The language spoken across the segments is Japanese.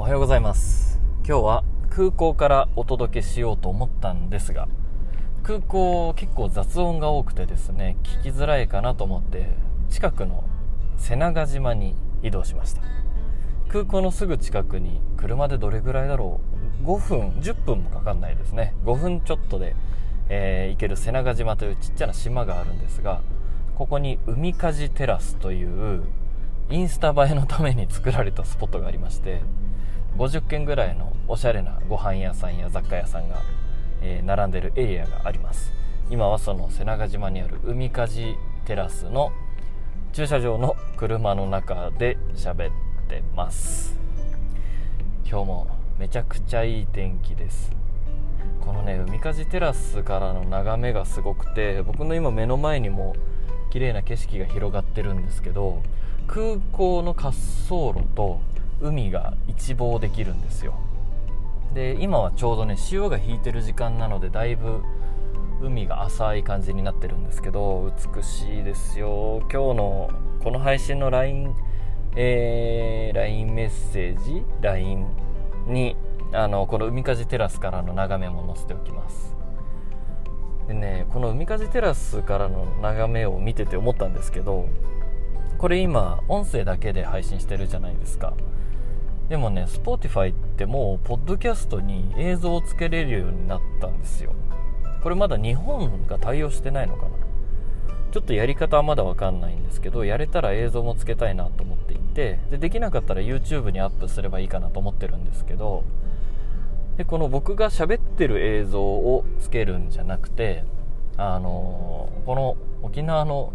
おはようございます。今日は空港からお届けしようと思ったんですが空港結構雑音が多くてですね聞きづらいかなと思って近くの瀬長島に移動しました。空港のすぐ近くに車でどれぐらいだろう？5分10分もかかんないですね。5分ちょっとで、えー、行ける瀬長島というちっちゃな島があるんですがここに海かじテラスというインスタ映えのために作られたスポットがありまして50軒ぐらいのおしゃれなご飯屋さんや雑貨屋さんが、えー、並んでるエリアがあります。今はその瀬長島にある海かじテラスの駐車場の車の中で喋ってます。今日もめちゃくちゃいい天気です。このね海かじテラスからの眺めがすごくて僕の今目の前にも綺麗な景色が広がってるんですけど空港の滑走路と海が一望できるんですよ。で今はちょうどね潮が引いてる時間なのでだいぶ海が浅い感じになってるんですけど美しいですよ。今日のこの配信の LINE、えー、LINE メッセージ LINE にあのこの海風テラスからの眺めも載せておきます。でねこの海風テラスからの眺めを見てて思ったんですけどこれ今音声だけで配信してるじゃないですか。でもね Spotify ってもうポッドキャストに映像をつけれるようになったんですよ。これまだ日本が対応してないのかな。ちょっとやり方はまだわかんないんですけどやれたら映像もつけたいなと思っていてでできなかったら YouTube にアップすればいいかなと思ってるんですけどでこの僕が喋ってる映像をつけるんじゃなくてあのー、この沖縄の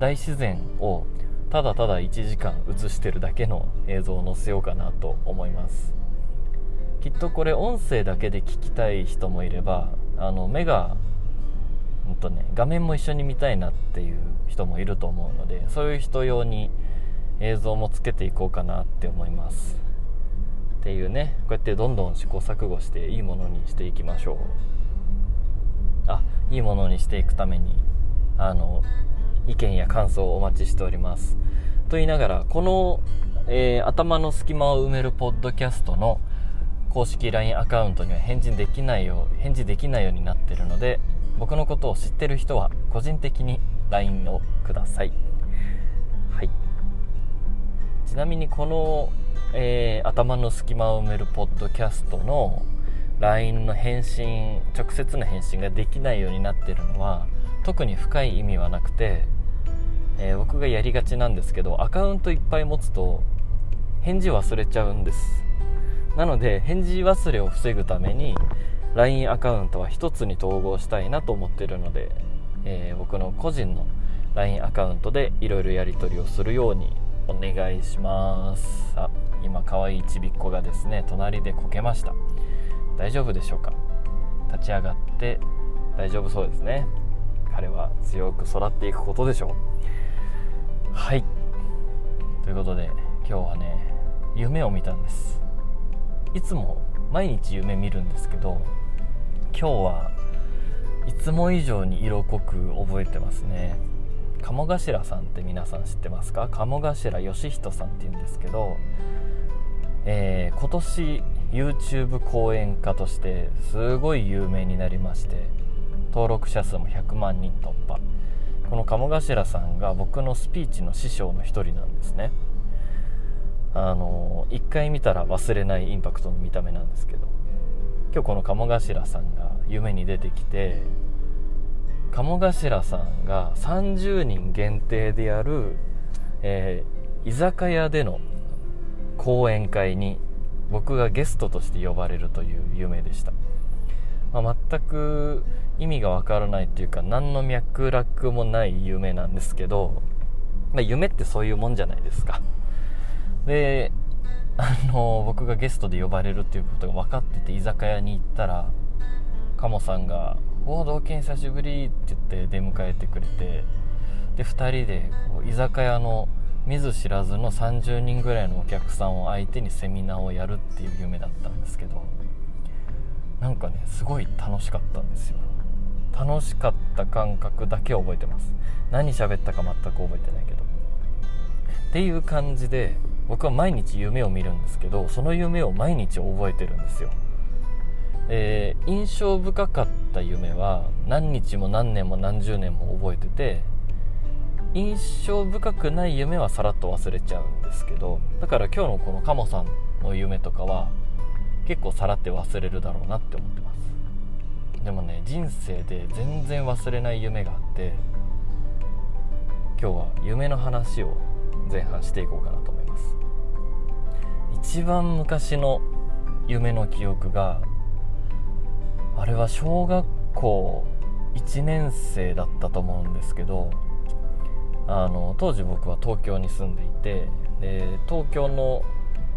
大自然をただただ1時間映してるだけの映像を載せようかなと思います。きっとこれ音声だけで聞きたい人もいればあの目がんとね画面も一緒に見たいなっていう人もいると思うのでそういう人用に映像もつけていこうかなって思います。っていうねこうやってどんどん試行錯誤していいものにしていきましょう。あいいものにしていくためにあの意見や感想をお待ちしております。と言いながらこの、えー、頭の隙間を埋めるポッドキャストの公式 LINE アカウントには返事できないよう返事できないようになってるので僕のことを知ってる人は個人的に LINE をください。はい。ちなみにこの、えー、頭の隙間を埋めるポッドキャストの LINE の返信直接の返信ができないようになってるのは特に深い意味はなくてえー、僕がやりがちなんですけどアカウントいっぱい持つと返事忘れちゃうんです。なので返事忘れを防ぐために LINE アカウントは1つに統合したいなと思ってるので、えー、僕の個人の LINE アカウントでいろいろやり取りをするようにお願いします。あ今可愛いちびっ子がですね隣でこけました。大丈夫でしょうか？立ち上がって大丈夫そうですね。彼は強く育っていくことでしょう。はい。ということで今日はね夢を見たんです。いつも毎日夢見るんですけど今日はいつも以上に色濃く覚えてますね。鴨頭さんって皆さん知ってますか？鴨頭義人さんっていうんですけど、えー、今年 YouTube 講演家としてすごい有名になりまして登録者数も100万人突破。この鴨頭さんが僕のスピーチの師匠の一人なんですね。あの一回見たら忘れないインパクトの見た目なんですけど。今日この鴨頭さんが夢に出てきて鴨頭さんが30人限定でやる、えー、居酒屋での講演会に僕がゲストとして呼ばれるという夢でした。まあ、全く意味がわからないっていうか何の脈絡もない夢なんですけど、まあ、夢ってそういうもんじゃないですか。であの僕がゲストで呼ばれるっていうことが分かってて居酒屋に行ったら鴨さんが「おお同県久しぶり」って言って出迎えてくれてで2人でこう居酒屋の見ず知らずの30人ぐらいのお客さんを相手にセミナーをやるっていう夢だったんですけどなんかねすごい楽しかったんですよ。楽しかった感覚だけ覚えてます。何喋ったか全く覚えてないけど。っていう感じで僕は毎日夢を見るんですけどその夢を毎日覚えてるんですよ。え、印象深かった夢は何日も何年も何十年も覚えてて印象深くない夢はさらっと忘れちゃうんですけどだから今日のこのカモさんの夢とかは結構さらって忘れるだろうなって思ってます。でもね人生で全然忘れない夢があって今日は夢の話を前半していこうかなと思います。一番昔の夢の記憶があれは小学校1年生だったと思うんですけどあの当時僕は東京に住んでいてで東京の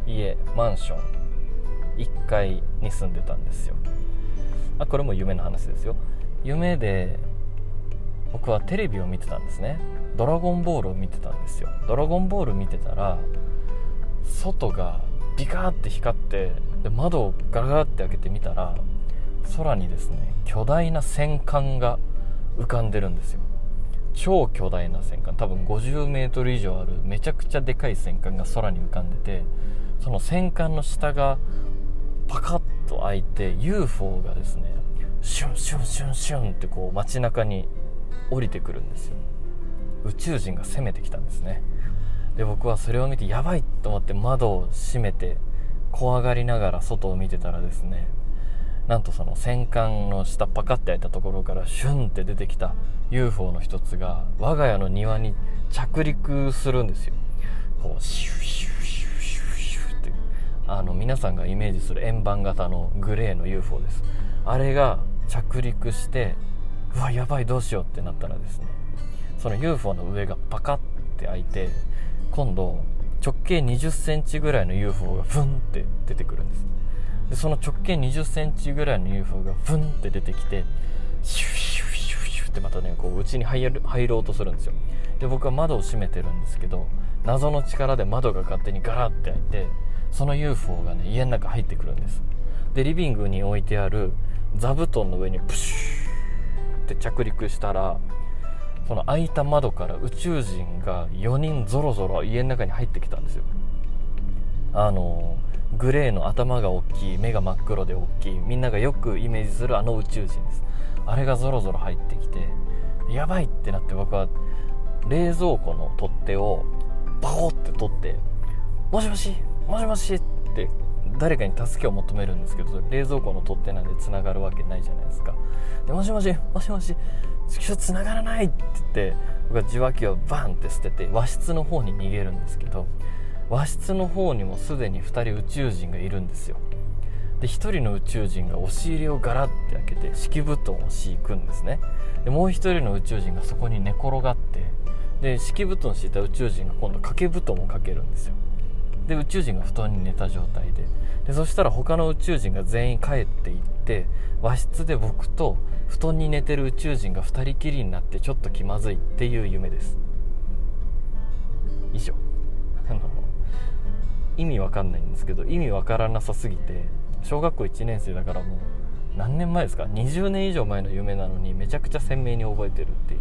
家マンション1階に住んでたんですよ。あこれも夢の話ですよ。夢で僕はテレビを見てたんですね。ドラゴンボールを見てたんですよ。ドラゴンボール見てたら外がビカーって光ってで窓をガラガラって開けてみたら空にですね巨大な戦艦が浮かんでるんですよ。超巨大な戦艦。多分 50m 以上あるめちゃくちゃでかい戦艦が空に浮かんでてその戦艦の下がパカッと開いて UFO がですねシュンシュンシュンシュンってこう街中に降りてくるんですよ。宇宙人が攻めてきたんですね。で僕はそれを見てやばいと思って窓を閉めて怖がりながら外を見てたらですねなんとその戦艦の下パカッて開いたところからシュンって出てきた UFO の一つが我が家の庭に着陸するんですよ。こうシュシュシュシュシュってあの皆さんがイメージする円盤型のグレーの UFO です。あれが着陸してうわやばいどうしようってなったらですねその UFO の上がパカッて開いて今度直径2 0センチぐらいの UFO がフンって出てくるんです。でその直径2 0センチぐらいの UFO がフンって出てきてシュッシュッシュッシュッってまたねこう内に入る入ろうとするんですよで僕は窓を閉めてるんですけど謎の力で窓が勝手にガラッて開いてその UFO がね家の中入ってくるんです。でリビングに置いてある座布団の上にプシューって着陸したらその開いた窓から宇宙人が4人ぞろぞろ家の中に入ってきたんですよ。あのグレーの頭が大きい目が真っ黒で大きいみんながよくイメージするあの宇宙人です。あれがぞろぞろ入ってきてやばいってなって僕は冷蔵庫の取っ手をバコって取って「もしもしもしもし」って誰かに助けを求めるんですけど冷蔵庫の取っ手なんで繋がるわけないじゃないですか。でもしもしもしもし今日繋がらないって言って僕は受話器をバンって捨てて和室の方に逃げるんですけど和室の方にもすでに2人宇宙人がいるんですよ。で1人の宇宙人が押し入れをガラッて開けて敷布団を敷くんですね。でもう1人の宇宙人がそこに寝転がってで敷布団敷いた宇宙人が今度掛け布団をかけるんですよ。で宇宙人が布団に寝た状態で。でそしたら他の宇宙人が全員帰っていって和室で僕と布団に寝てる宇宙人が2人きりになってちょっと気まずいっていう夢です。以上。意味わかんないんですけど意味わからなさすぎて小学校1年生だからもう何年前ですか？20年以上前の夢なのにめちゃくちゃ鮮明に覚えてるっていう。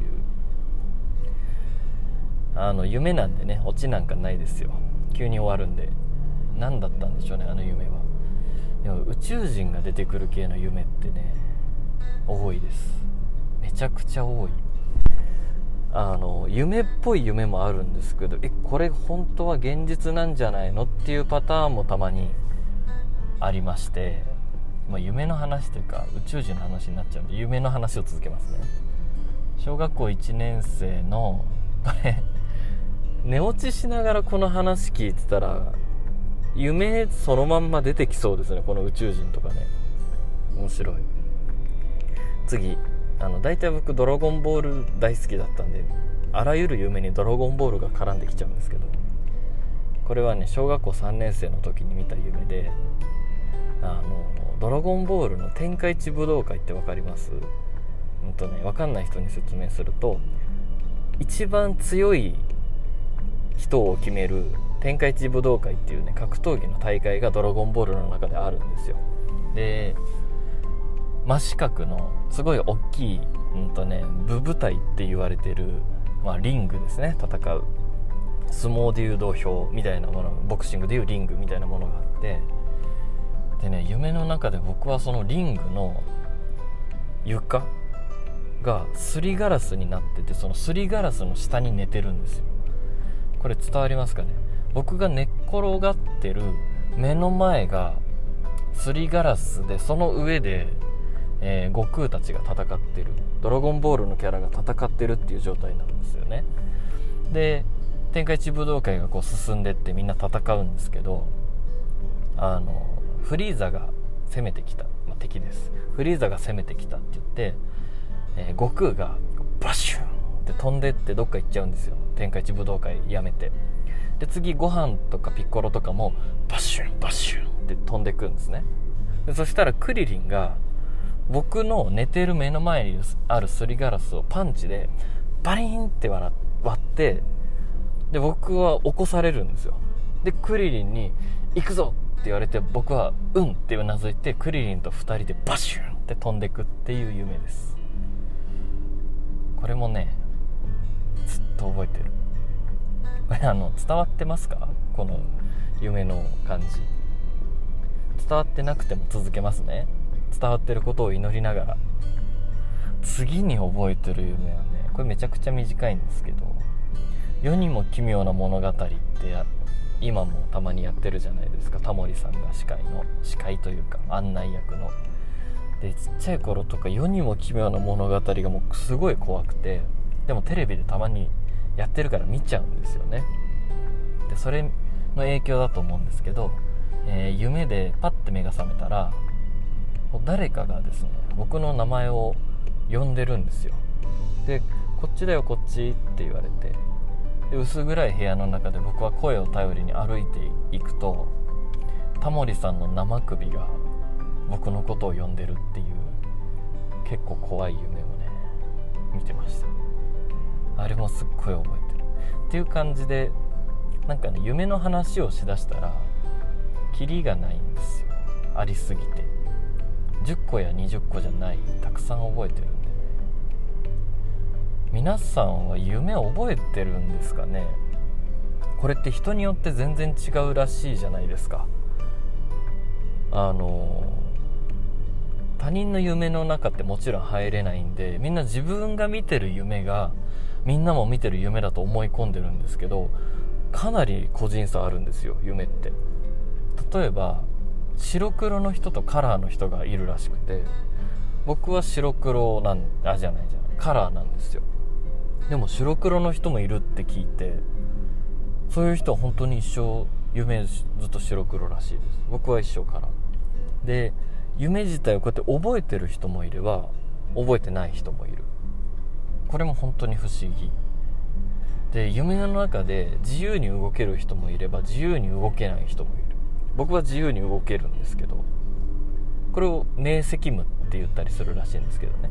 あの夢なんでねオチなんかないですよ。急に終わるんで。何だったんでしょうねあの夢は。でも宇宙人が出てくる系の夢ってね多いです。めちゃくちゃ多い。あの夢っぽい夢もあるんですけどえこれ本当は現実なんじゃないのっていうパターンもたまにありまして、まあ、夢の話というか宇宙人の話になっちゃうんで夢の話を続けますね。小学校1年生のこれ寝落ちしながらこの話聞いてたら夢そのまんま出てきそうですね。この宇宙人とかね。面白い。次あの大体僕ドラゴンボール大好きだったんであらゆる夢にドラゴンボールが絡んできちゃうんですけどこれはね小学校3年生の時に見た夢であのドラゴンボールの天下一武道会って分かります？うんとね分かんない人に説明すると一番強い人を決める天下一武道会っていうね格闘技の大会がドラゴンボールの中であるんですよ。で真四角のすごい大きい、うんとね、部舞台って言われてる、まあ、リングですね戦う。相撲でいう土俵みたいなものボクシングでいうリングみたいなものがあって。でね夢の中で僕はそのリングの床がすりガラスになっててそのすりガラスの下に寝てるんですよ。これ伝わりますかね？僕が寝っ転がってる目の前がすりガラスでその上で、えー、悟空たちが戦ってる。ドラゴンボールのキャラが戦ってるっていう状態なんですよね。で天下一武道会がこう進んでってみんな戦うんですけどあのフリーザが攻めてきた、まあ、敵です。フリーザが攻めてきたって言って、えー、悟空がバシュンって飛んでってどっか行っちゃうんですよ。天下一武道会やめて。で次ご飯とかピッコロとかもバッシュンバッシュンって飛んでくんですね。でそしたらクリリンが僕の寝てる目の前にあるすりガラスをパンチでバリンって割ってで僕は起こされるんですよ。でクリリンに「行くぞ!」って言われて僕は「うん」ってうなずいてクリリンと2人でバシュンって飛んでくっていう夢です。これもねずっと覚えてる。あの伝わってますか？この夢の感じ。伝わってなくても続けますね。伝わってることを祈りながら。次に覚えてる夢はねこれめちゃくちゃ短いんですけど世にも奇妙な物語って今もたまにやってるじゃないですか。タモリさんが司会の司会というか案内役の。でちっちゃい頃とか世にも奇妙な物語がもうすごい怖くてでもテレビでたまにやってるから見ちゃうんですよね。でそれの影響だと思うんですけど、えー、夢でパッて目が覚めたら誰かがですね僕の名前を呼んでるんですよ。でこっちだよこっちって言われてで薄暗い部屋の中で僕は声を頼りに歩いていくとタモリさんの生首が僕のことを呼んでるっていう結構怖い夢をね見てました。あれもすっごい覚えてる。っていう感じでなんかね夢の話をしだしたらキリがないんですよ。ありすぎて。10個や20個じゃない。たくさん覚えてるんで。皆さんは夢覚えてるんですかね？これって人によって全然違うらしいじゃないですか。あの他人の夢の中ってもちろん入れないんでみんな自分が見てる夢がみんなも見てる夢だと思い込んでるんですけどかなり個人差あるんですよ夢って。例えば白黒の人とカラーの人がいるらしくて僕は白黒なんあじゃないじゃないカラーなんですよ。でも白黒の人もいるって聞いてそういう人は本当に一生夢ずっと白黒らしいです。僕は一生からで夢自体をこうやって覚えてる人もいれば覚えてない人もいる。これも本当に不思議。で夢の中で自由に動ける人もいれば自由に動けない人もいる。僕は自由に動けるんですけどこれを明晰夢って言ったりするらしいんですけどね。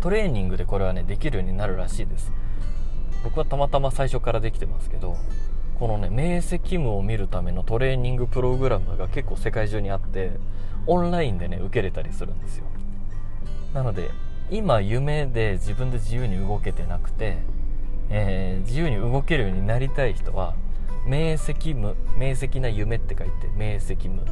トレーニングでこれはねできるようになるらしいです。僕はたまたま最初からできてますけどこのね明晰夢を見るためのトレーニングプログラムが結構世界中にあってオンラインでね受けれたりするんですよ。なので今夢で自分で自由に動けてなくて、えー、自由に動けるようになりたい人は明晰夢明晰な夢って書いて明晰夢。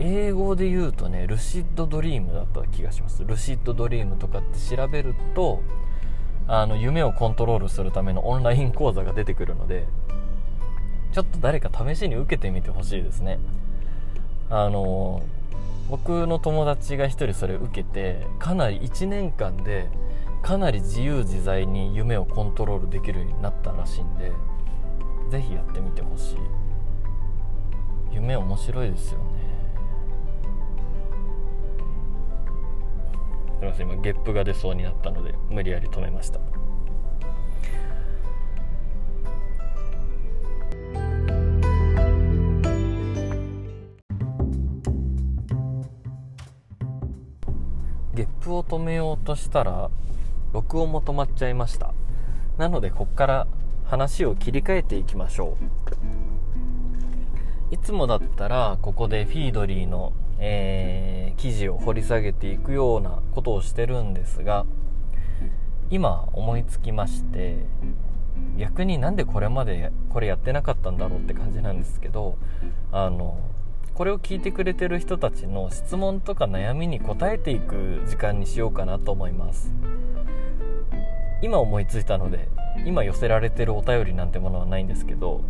英語で言うとねルシッドドリームだった気がします。ルシッドドリームとかって調べるとあの夢をコントロールするためのオンライン講座が出てくるのでちょっと誰か試しに受けてみてほしいですね。あの僕の友達が1人それ受けてかなり1年間でかなり自由自在に夢をコントロールできるようになったらしいんで是非やってみてほしい。夢面白いですよね。すみません今ゲップが出そうになったので無理やり止めました。ゲップを止めようとしたら録音も止まっちゃいました。なのでこっから話を切り替えていきましょう。いつもだったらここでフィードリーのえー、記事を掘り下げていくようなことをしてるんですが今思いつきまして逆になんでこれまでこれやってなかったんだろうって感じなんですけどあのこれを聞いてくれてる人たちの質問とか悩みに答えていく時間にしようかなと思います。今思いついたので今寄せられてるお便りなんてものはないんですけど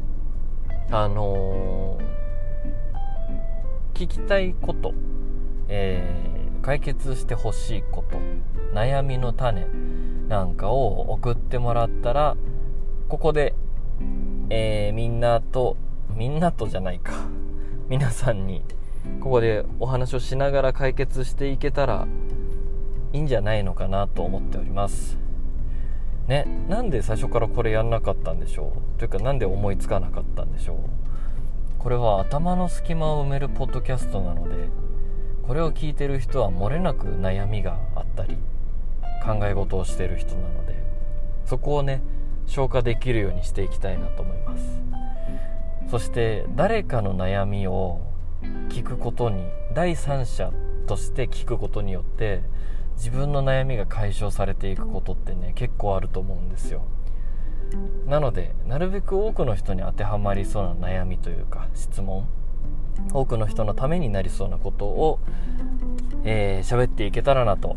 あのー、聞きたいこと、えー、解決してほしいこと悩みの種なんかを送ってもらったらここで、えー、みんなとみんなとじゃないか。皆さんにここでお話をしながら解決していけたらいいんじゃないのかなと思っております。ねなんで最初からこれやんなかったんでしょう？というか何で思いつかなかったんでしょう？これは頭の隙間を埋めるポッドキャストなのでこれを聞いてる人は漏れなく悩みがあったり考え事をしてる人なのでそこをね消化できるようにしていきたいなと思います。そして誰かの悩みを聞くことに第三者として聞くことによって自分の悩みが解消されていくことってね結構あると思うんですよ。なのでなるべく多くの人に当てはまりそうな悩みというか質問。多くの人のためになりそうなことを喋、えー、っていけたらなと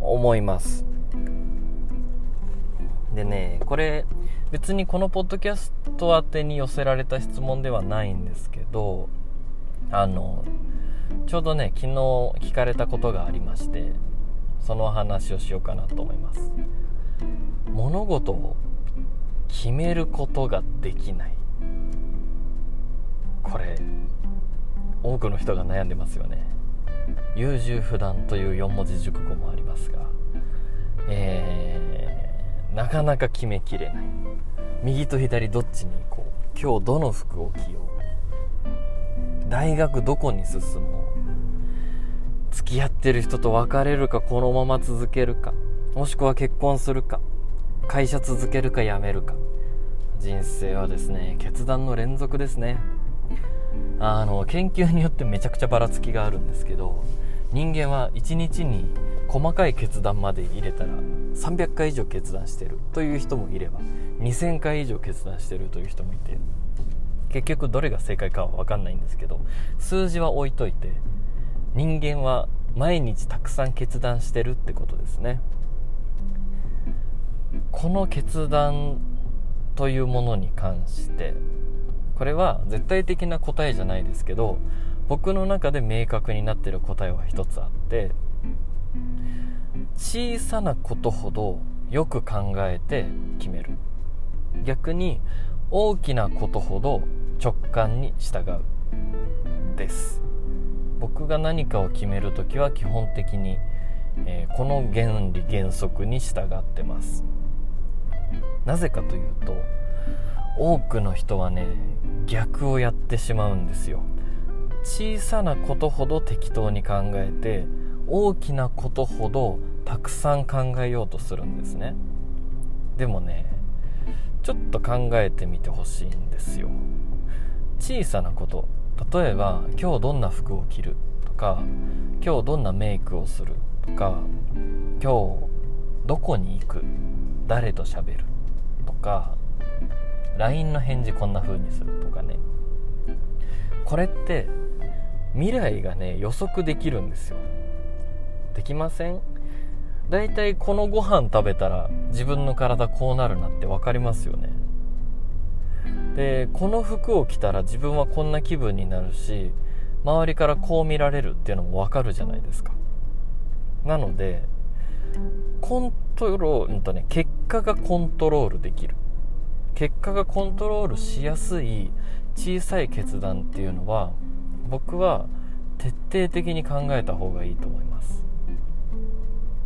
思います。でねこれ別にこのポッドキャスト宛てに寄せられた質問ではないんですけどあのちょうどね昨日聞かれたことがありましてその話をしようかなと思います。物事を決めることができない。これ多くの人が悩んでますよね。優柔不断という4文字熟語もありますがえー、なかなか決めきれない。右と左どっちに行こう。今日どの服を着よう。大学どこに進もう。付き合ってる人と別れるかこのまま続けるか。もしくは結婚するか。会社続けるか辞めるか。人生はですね決断の連続ですね。あの研究によってめちゃくちゃばらつきがあるんですけど人間は1日に細かい決断まで入れたら300回以上決断してるという人もいれば2000回以上決断してるという人もいて結局どれが正解かは分かんないんですけど数字は置いといて人間は毎日たくさん決断してるってことですね。この決断というものに関してこれは絶対的な答えじゃないですけど僕の中で明確になってる答えは一つあって小さなことほどよく考えて決める。逆に大きなことほど直感に従うです。僕が何かを決める時は基本的に、えー、この原理原則に従ってます。なぜかというと多くの人はね逆をやってしまうんですよ。小さなことほど適当に考えて大きなことほどたくさん考えようとするんですね。でもねちょっと考えてみてほしいんですよ。小さなこと。例えば今日どんな服を着るとか今日どんなメイクをするとか今日どこに行く誰と喋るとか LINE の返事こんな風にするとかね。これって未来がね予測できるんですよ。できません？だいたいこのご飯食べたら自分の体こうなるなって分かりますよね。でこの服を着たら自分はこんな気分になるし周りからこう見られるっていうのもわかるじゃないですか。なのでコントロールとね結果がコントロールできる。結果がコントロールしやすい小さい決断っていうのは僕は徹底的に考えた方がいいと思います。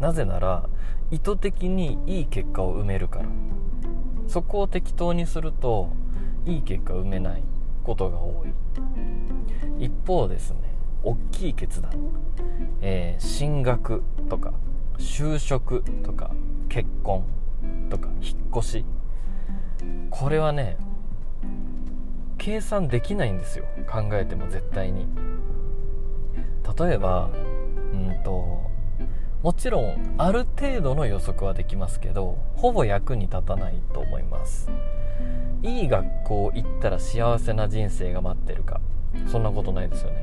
なぜなら意図的にいい結果を埋めるから。そこを適当にするといい結果を埋めないことが多い。一方ですね大きい決断、えー、進学とか就職とか結婚とか引っ越し。これはね計算できないんですよ。考えても絶対に。例えばうんともちろんある程度の予測はできますけどほぼ役に立たないと思います。いい学校行ったら幸せな人生が待ってるか。そんなことないですよね。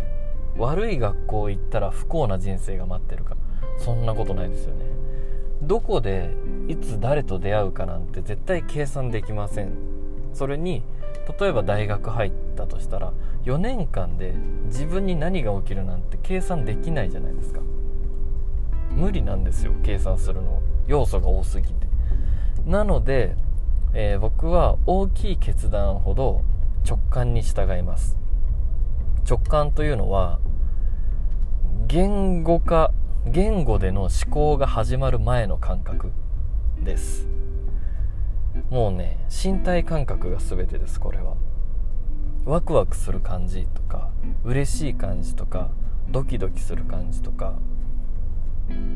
悪い学校行ったら不幸な人生が待ってるか。そんなことないですよね。どこでいつ誰と出会うかなんて絶対計算できません。それに例えば大学入ったとしたら4年間で自分に何が起きるなんて計算できないじゃないですか。無理なんですよ計算するの。要素が多すぎて。なので、えー、僕は大きい決断ほど直感に従います。直感というのは言語化言語での思考が始まる前の感覚です。もうね身体感覚が全てですこれは。ワクワクする感じとか嬉しい感じとかドキドキする感じとか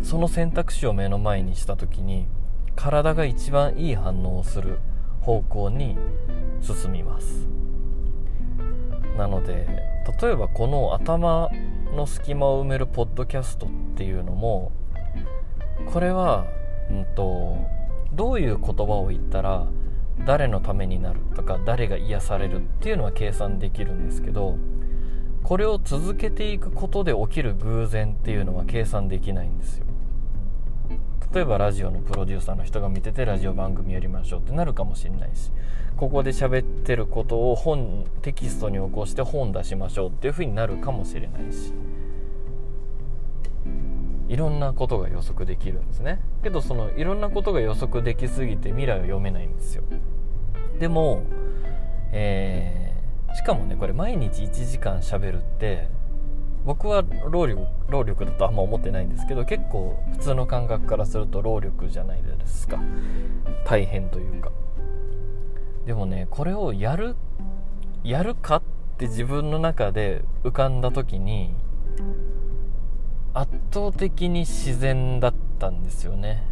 その選択肢を目の前にした時に体が一番いい反応をする方向に進みます。なので例えばこの頭の隙間を埋めるポッドキャストっていうのもこれは、うんと、どういう言葉を言ったら誰のためになるとか誰が癒されるっていうのは計算できるんですけどこれを続けていくことで起きる偶然っていうのは計算できないんですよ。例えばラジオのプロデューサーの人が見ててラジオ番組やりましょうってなるかもしれないしここで喋ってることを本テキストに起こして本出しましょうっていう風になるかもしれないしいろんなことが予測できるんですね。けどそのいろんなことが予測できすぎて未来を読めないんですよ。でも、えー、しかもねこれ毎日1時間喋るって僕は労力労力だとあんま思ってないんですけど結構普通の感覚からすると労力じゃないですか。大変というか。でもねこれをやるやるかって自分の中で浮かんだ時に圧倒的に自然だったんですよね。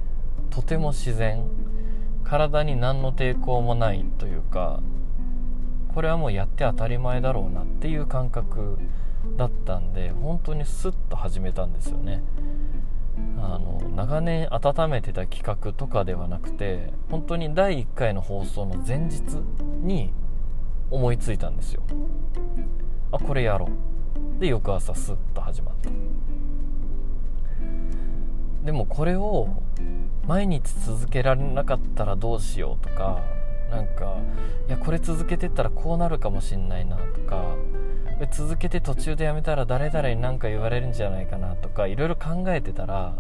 とても自然。体に何の抵抗もないというかこれはもうやって当たり前だろうなっていう感覚だったんで本当にスッと始めたんですよね。あの長年温めてた企画とかではなくて本当に第1回の放送の前日に思いついたんですよ。あこれやろう。で翌朝スッと始まった。でもこれを毎日続けられなかったらどうしようとかなんかいやこれ続けてったらこうなるかもしんないなとか続けて途中でやめたら誰々に何か言われるんじゃないかなとかいろいろ考えてたら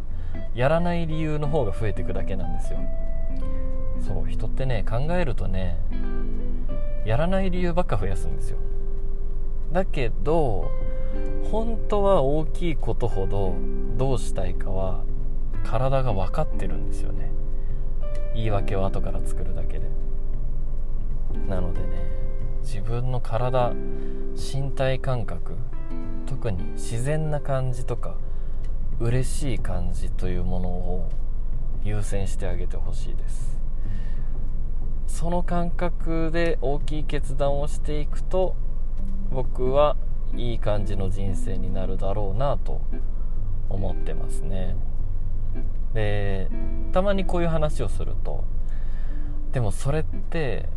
やらない理由の方が増えてくだけなんですよ。そう人ってね考えるとねやらない理由ばっか増やすんですよ。だけど本当は大きいことほどどうしたいかは体が分かってるんですよね。言い訳を後から作るだけで。なのでね自分の体身体感覚特に自然な感じとか嬉しい感じというものを優先してあげてほしいです。その感覚で大きい決断をしていくと僕はいい感じの人生になるだろうなと思ってますね。でたまにこういう話をするとでもそれって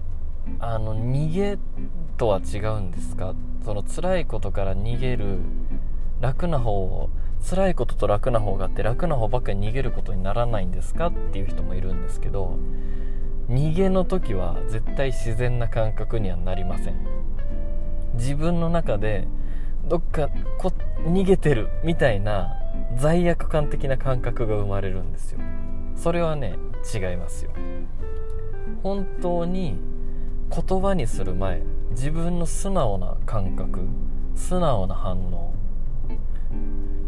あの逃げとは違うんですか？その辛いことから逃げる楽な方を辛いことと楽な方があって楽な方ばっかり逃げることにならないんですか？っていう人もいるんですけど逃げの時は絶対自然な感覚にはなりません。自分の中でどっかこ逃げてるみたいな罪悪感的な感覚が生まれるんですよ。それはね違いますよ。本当に言葉にする前自分の素直な感覚素直な反応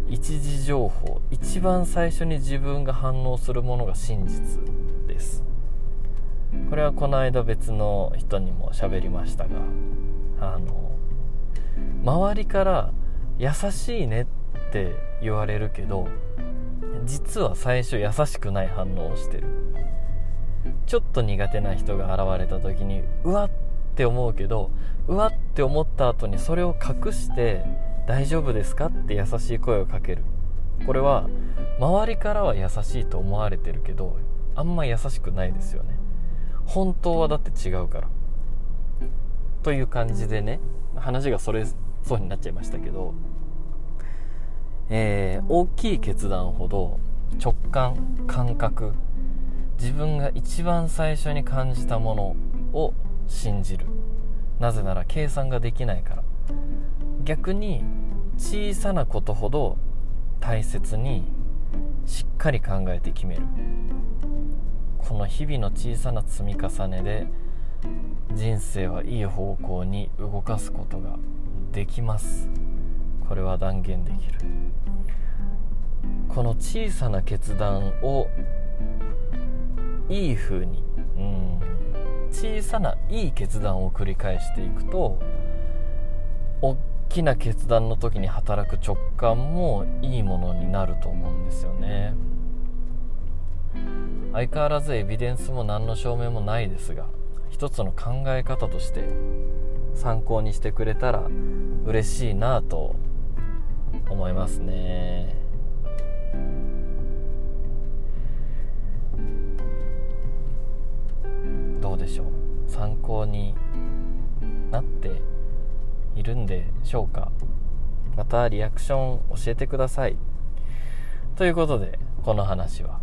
一時情報一番最初に自分が反応するものが真実です。これはこの間別の人にも喋りましたがあの周りから優しいねって言われるけど実は最初優しくない反応をしてる。ちょっと苦手な人が現れた時にうわって思うけどうわって思った後にそれを隠して大丈夫ですかって優しい声をかける。これは周りからは優しいと思われてるけどあんま優しくないですよね。本当はだって違うから。という感じでね話がそれそうになっちゃいましたけど、えー、大きい決断ほど直感感覚自分が一番最初に感じたものを信じる。なぜなら計算ができないから。逆に小さなことほど大切にしっかり考えて決める。この日々の小さな積み重ねで人生はいい方向に動かすことができます。これは断言できる。この小さな決断をいい風にうん小さないい決断を繰り返していくと大きな決断の時に働く直感もいいものになると思うんですよね。相変わらずエビデンスも何の証明もないですが一つの考え方として参考にしてくれたら嬉しいなと思いますね。どうでしょう？参考になっているんでしょうか？またリアクション教えてください。ということでこの話は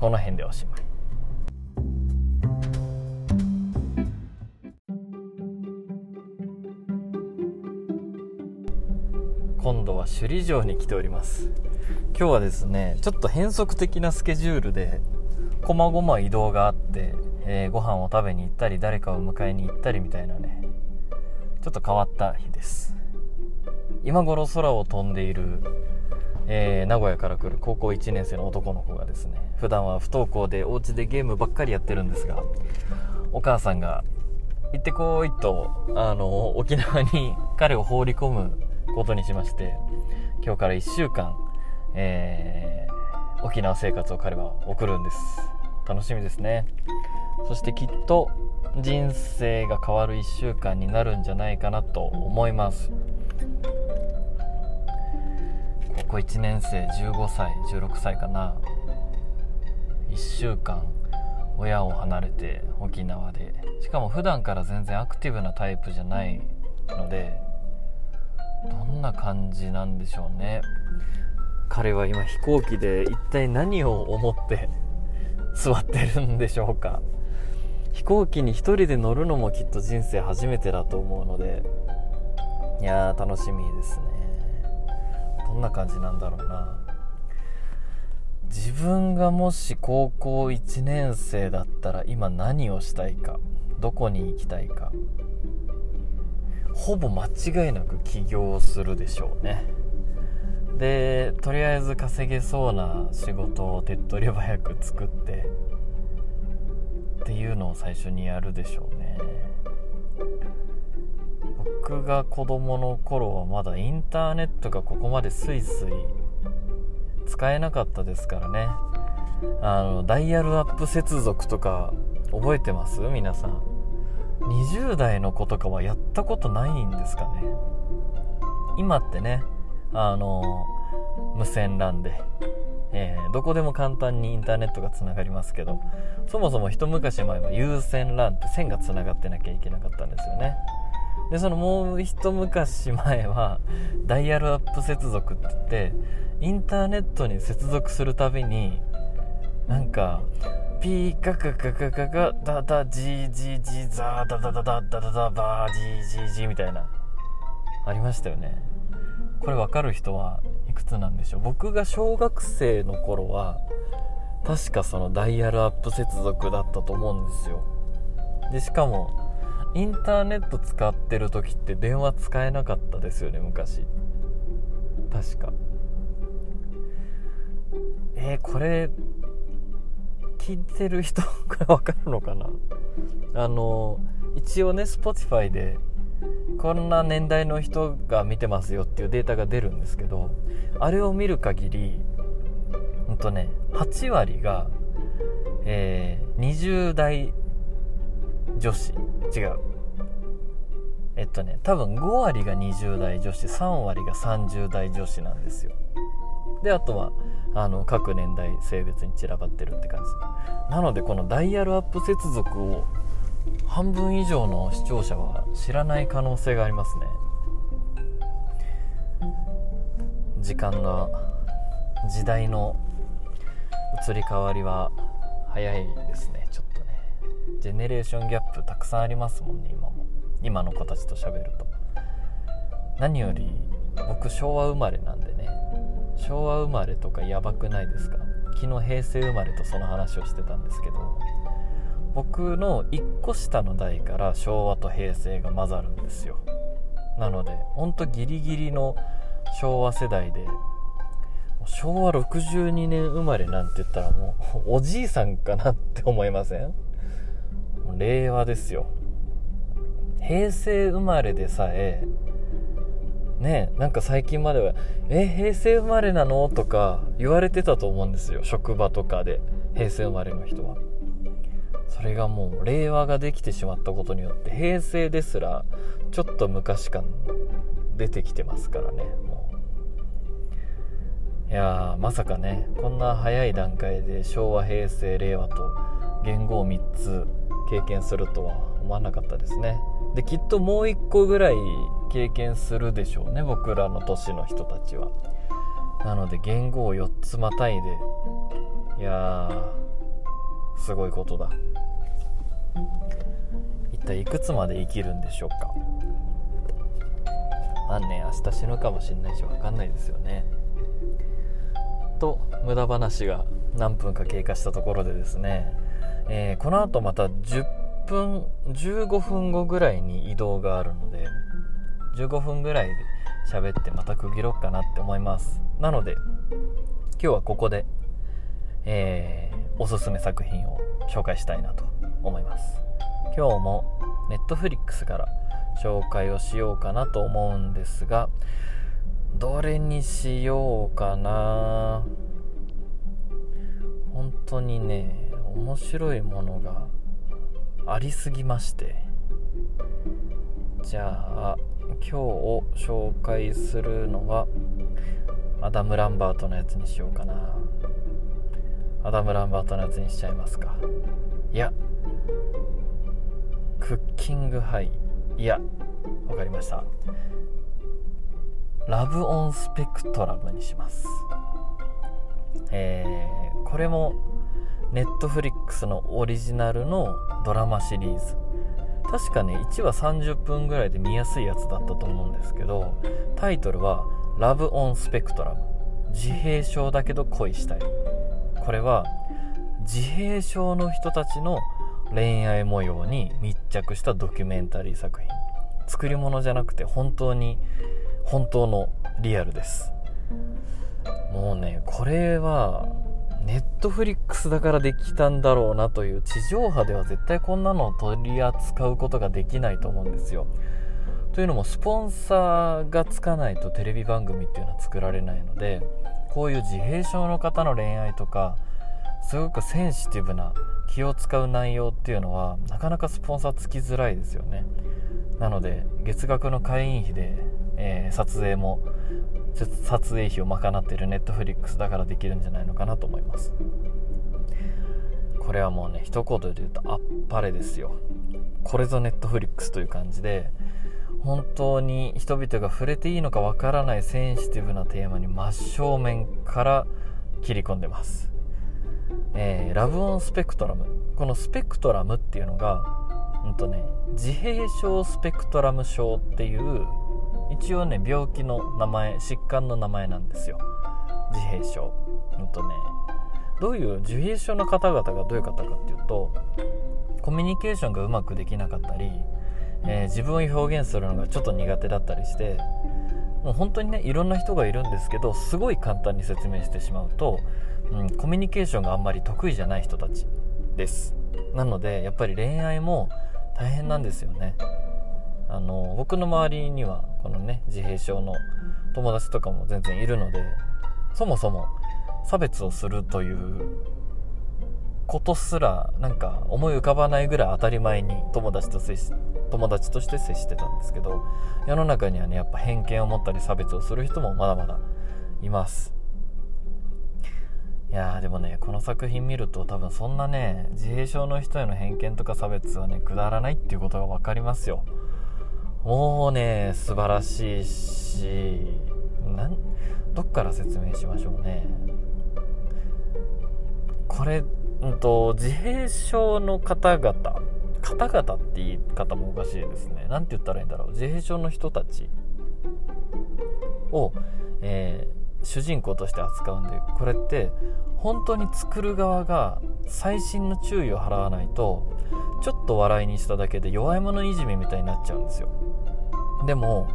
この辺でおしまい。今度は首里城に来ております。今日はですねちょっと変則的なスケジュールでこまごま移動があって、えー、ご飯を食べに行ったり誰かを迎えに行ったりみたいなねちょっと変わった日です。今頃空を飛んでいる、えー、名古屋から来る高校1年生の男の子がですね普段は不登校でお家でゲームばっかりやってるんですがお母さんが行ってこいとあの沖縄に彼を放り込むことにしまして今日から1週間、えー、沖縄生活を彼は送るんです。楽しみですね。そしてきっと人生が変わる1週間になるんじゃないかなと思います。高校1年生15歳16歳かな。1週間親を離れて沖縄で。しかも普段から全然アクティブなタイプじゃないのでどんな感じなんでしょうね。彼は今飛行機で一体何を思って 座ってるんでしょうか。飛行機に1人で乗るのもきっと人生初めてだと思うので。いやー楽しみですね。どんな感じなんだろうな。自分がもし高校1年生だったら今何をしたいか。どこに行きたいか。ほぼ間違いなく起業するでしょうね。でとりあえず稼げそうな仕事を手っ取り早く作ってっていうのを最初にやるでしょうね。僕が子供の頃はまだインターネットがここまでスイスイ使えなかったですからね。あのダイヤルアップ接続とか覚えてます？皆さん。20代の子とかはやったことないんですかね。今ってねあの無線 LAN で、えー、どこでも簡単にインターネットがつながりますけどそもそも一昔前は有線 LAN って線がつながってなきゃいけなかったんですよね。でそのもう一昔前はダイヤルアップ接続って言ってインターネットに接続するたびになんかピーカカカカカカダダジジジザーダダダダダダダバージージージみたいな。ありましたよね。これ分かる人はいくつなんでしょう。僕が小学生の頃は確かそのダイヤルアップ接続だったと思うんですよ。でしかもインターネット使ってる時って電話使えなかったですよね昔。確か。えー、これ聞いてる人がわかるのかな？あの一応ね Spotify でこんな年代の人が見てますよっていうデータが出るんですけどあれを見る限りほんとね8割が、えー、20代女子。違う。えっとね多分5割が20代女子3割が30代女子なんですよ。であとはあの各年代性別に散らばってるって感じ。なのでこのダイヤルアップ接続を半分以上の視聴者は知らない可能性がありますね。時間の時代の移り変わりは早いですね。ちょっとね。ジェネレーションギャップたくさんありますもんね今も。今の子たちと喋ると。何より僕昭和生まれなんでね。昭和生まれとかやばくないですか？昨日平成生まれとその話をしてたんですけど僕の1個下の代から昭和と平成が混ざるんですよ。なのでほんとギリギリの昭和世代で昭和62年生まれなんて言ったらもうおじいさんかなって思いません？令和ですよ。平成生まれでさえねなんか最近までは「え平成生まれなの?」とか言われてたと思うんですよ。職場とかで。平成生まれの人は。それがもう令和ができてしまったことによって平成ですらちょっと昔感出てきてますからねもう。いやまさかねこんな早い段階で昭和平成令和と言語を3つ経験するとは思わなかったですね。できっともう1個ぐらい経験するでしょうね僕らの年の人たちは。なので言語を4つまたいでいやーすごいことだ。一体いくつまで生きるんでしょうか。何年明日死ぬかもしんないし分かんないですよね。と無駄話が何分か経過したところでですね、えー、この後また10分15分後ぐらいに移動があるので15分ぐらいで喋ってまた区切ろうかなって思います。なので今日はここで、えー、おすすめ作品を紹介したいなと思います。今日も Netflix から紹介をしようかなと思うんですがどれにしようかな。本当にね面白いものがありすぎまして。じゃあ今日を紹介するのはアダム・ランバートのやつにしようかな。アダム・ランバートのやつにしちゃいますか。いやクッキングハイ。いやわかりました。ラブ・オン・スペクトラムにします。えー、これも Netflix のオリジナルのドラマシリーズ。確かね1話30分ぐらいで見やすいやつだったと思うんですけどタイトルは「ラブ・オン・スペクトラム」自閉症だけど恋したい。これは自閉症の人たちの恋愛模様に密着したドキュメンタリー作品。作り物じゃなくて本当に本当のリアルです。もうねこれはネットフリックスだからできたんだろうなという地上波では絶対こんなのを取り扱うことができないと思うんですよ。というのもスポンサーがつかないとテレビ番組っていうのは作られないのでこういう自閉症の方の恋愛とかすごくセンシティブな気を使う内容っていうのはなかなかスポンサーつきづらいですよね。なので月額の会員費で、えー、撮影も撮影費を賄っているネットフリックスだからできるんじゃないのかなと思います。これはもうね一言で言うとあっぱれですよ。これぞネットフリックスという感じで本当に人々が触れていいのかわからないセンシティブなテーマに真正面から切り込んでます。えー、ラブオンスペクトラム。このスペクトラムっていうのが、うんとね、自閉症スペクトラム症っていう一応ね病気の名前疾患の名前なんですよ。自閉症うんとね。どういう自閉症の方々がどういう方かっていうとコミュニケーションがうまくできなかったり、えー、自分を表現するのがちょっと苦手だったりしてもう本当にねいろんな人がいるんですけどすごい簡単に説明してしまうとうん、コミュニケーションがあんまり得意じゃない人たちです。なのでやっぱり恋愛も大変なんですよね。あの僕の周りにはこのね自閉症の友達とかも全然いるのでそもそも差別をするということすらなんか思い浮かばないぐらい当たり前に友達と接し友達として接してたんですけど世の中にはねやっぱ偏見を持ったり差別をする人もまだまだいます。いやーでもねこの作品見ると多分そんなね自閉症の人への偏見とか差別はねくだらないっていうことが分かりますよ。もうね素晴らしいしなんどっから説明しましょうね。これ、うんと、自閉症の方々方々って言い方もおかしいですね。何て言ったらいいんだろう。自閉症の人たちを、えー、主人公として扱うんでこれって本当に作る側が細心の注意を払わないとちょっと笑いにしただけで弱い者いじめみたいになっちゃうんですよ。でも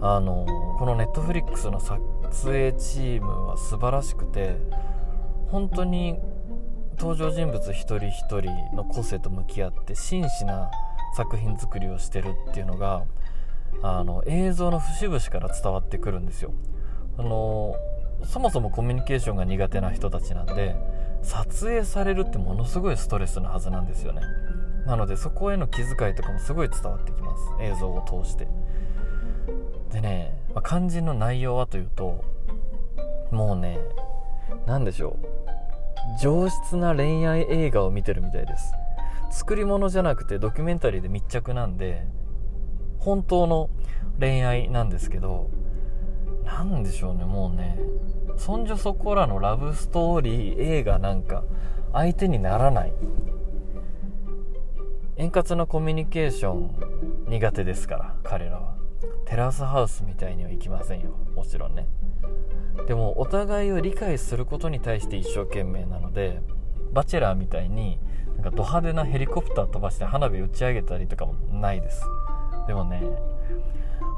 あのこのネットフリックスの撮影チームは素晴らしくて本当に登場人物一人一人の個性と向き合って真摯な作品作りをしてるっていうのがあの映像の節々から伝わってくるんですよ。あのそもそもコミュニケーションが苦手な人たちなんで撮影されるってものすごいストレスなはずなんですよね。なのでそこへの気遣いとかもすごい伝わってきます。映像を通して。でね、まあ、肝心の内容はというともうね何でしょう。上質な恋愛映画を見てるみたいです。作り物じゃなくてドキュメンタリーで密着なんで本当の恋愛なんですけど何でしょうねもうね。そんじょそこらのラブストーリー映画なんか相手にならない。円滑なコミュニケーション苦手ですから彼らは。テラスハウスみたいにはいきませんよ。もちろんね。でもお互いを理解することに対して一生懸命なのでバチェラーみたいになんかド派手なヘリコプター飛ばして花火打ち上げたりとかもないです。でもね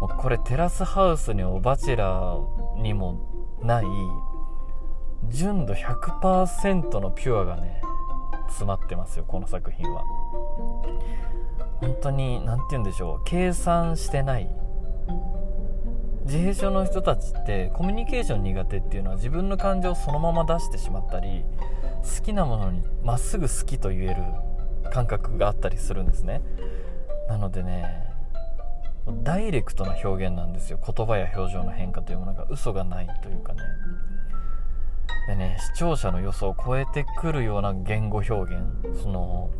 もうこれテラスハウスにもバチェラーにもない純度100%のピュアがね詰まってますよこの作品は。本当に何て言うんでしょう計算してない。自閉症の人たちってコミュニケーション苦手っていうのは自分の感情をそのまま出してしまったり好きなものにまっすぐ好きと言える感覚があったりするんですね。なのでねダイレクトな表現なんですよ。言葉や表情の変化というものが嘘がないというかね。でね視聴者の予想を超えてくるような言語表現。その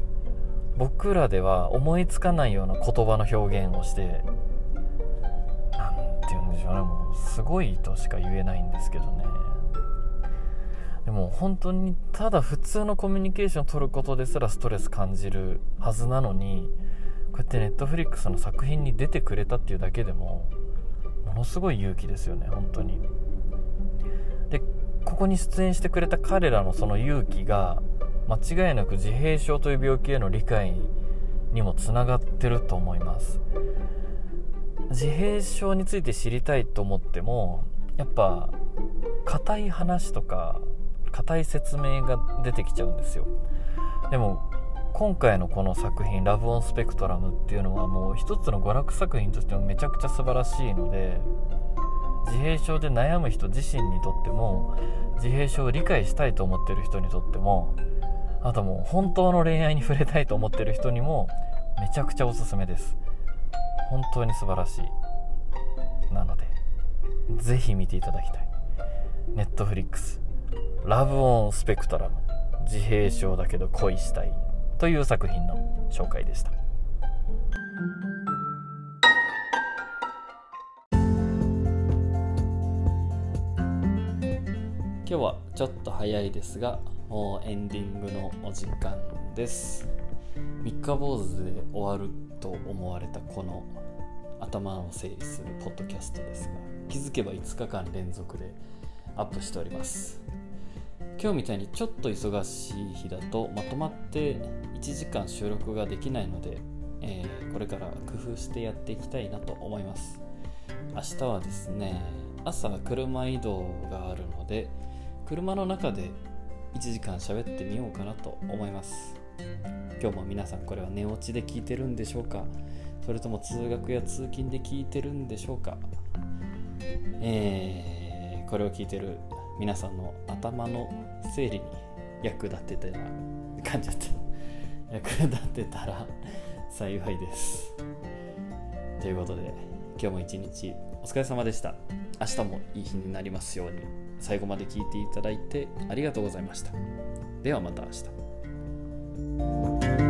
僕らでは思いつかないような言葉の表現をして何て言うんでしょうね。もうすごいとしか言えないんですけどね。でも本当にただ普通のコミュニケーションを取ることですらストレス感じるはずなのにこうやってネットフリックスの作品に出てくれたっていうだけでもものすごい勇気ですよね本当に。でここに出演してくれた彼らのその勇気が間違いなく自閉症という病気への理解にもつながってると思います。自閉症について知りたいと思ってもやっぱ硬い話とか硬い説明が出てきちゃうんですよ。でも今回のこの作品「ラブ・オン・スペクトラム」っていうのはもう一つの娯楽作品としてもめちゃくちゃ素晴らしいので自閉症で悩む人自身にとっても自閉症を理解したいと思ってる人にとってもあともう本当の恋愛に触れたいと思ってる人にもめちゃくちゃおすすめです。本当に素晴らしい。なのでぜひ見ていただきたい。ネットフリックスラブオンスペクトラム自閉症だけど恋したい。という作品の紹介でした。今日はちょっと早いですがもうエンディングのお時間です。三日坊主で終わると思われたこの頭を整理するポッドキャストですが気づけば5日間連続でアップしております。今日みたいにちょっと忙しい日だとまとまって1時間収録ができないので、えー、これから工夫してやっていきたいなと思います。明日はですね朝車移動があるので車の中で1時間喋ってみようかなと思います。今日も皆さんこれは寝落ちで聞いてるんでしょうか？それとも通学や通勤で聞いてるんでしょうか？えー、これを聞いてる皆さんの頭の整理に役立てたら噛んじゃった役立てたら幸いです。ということで今日も一日お疲れ様でした。明日もいい日になりますように最後まで聞いていただいてありがとうございました。ではまた明日。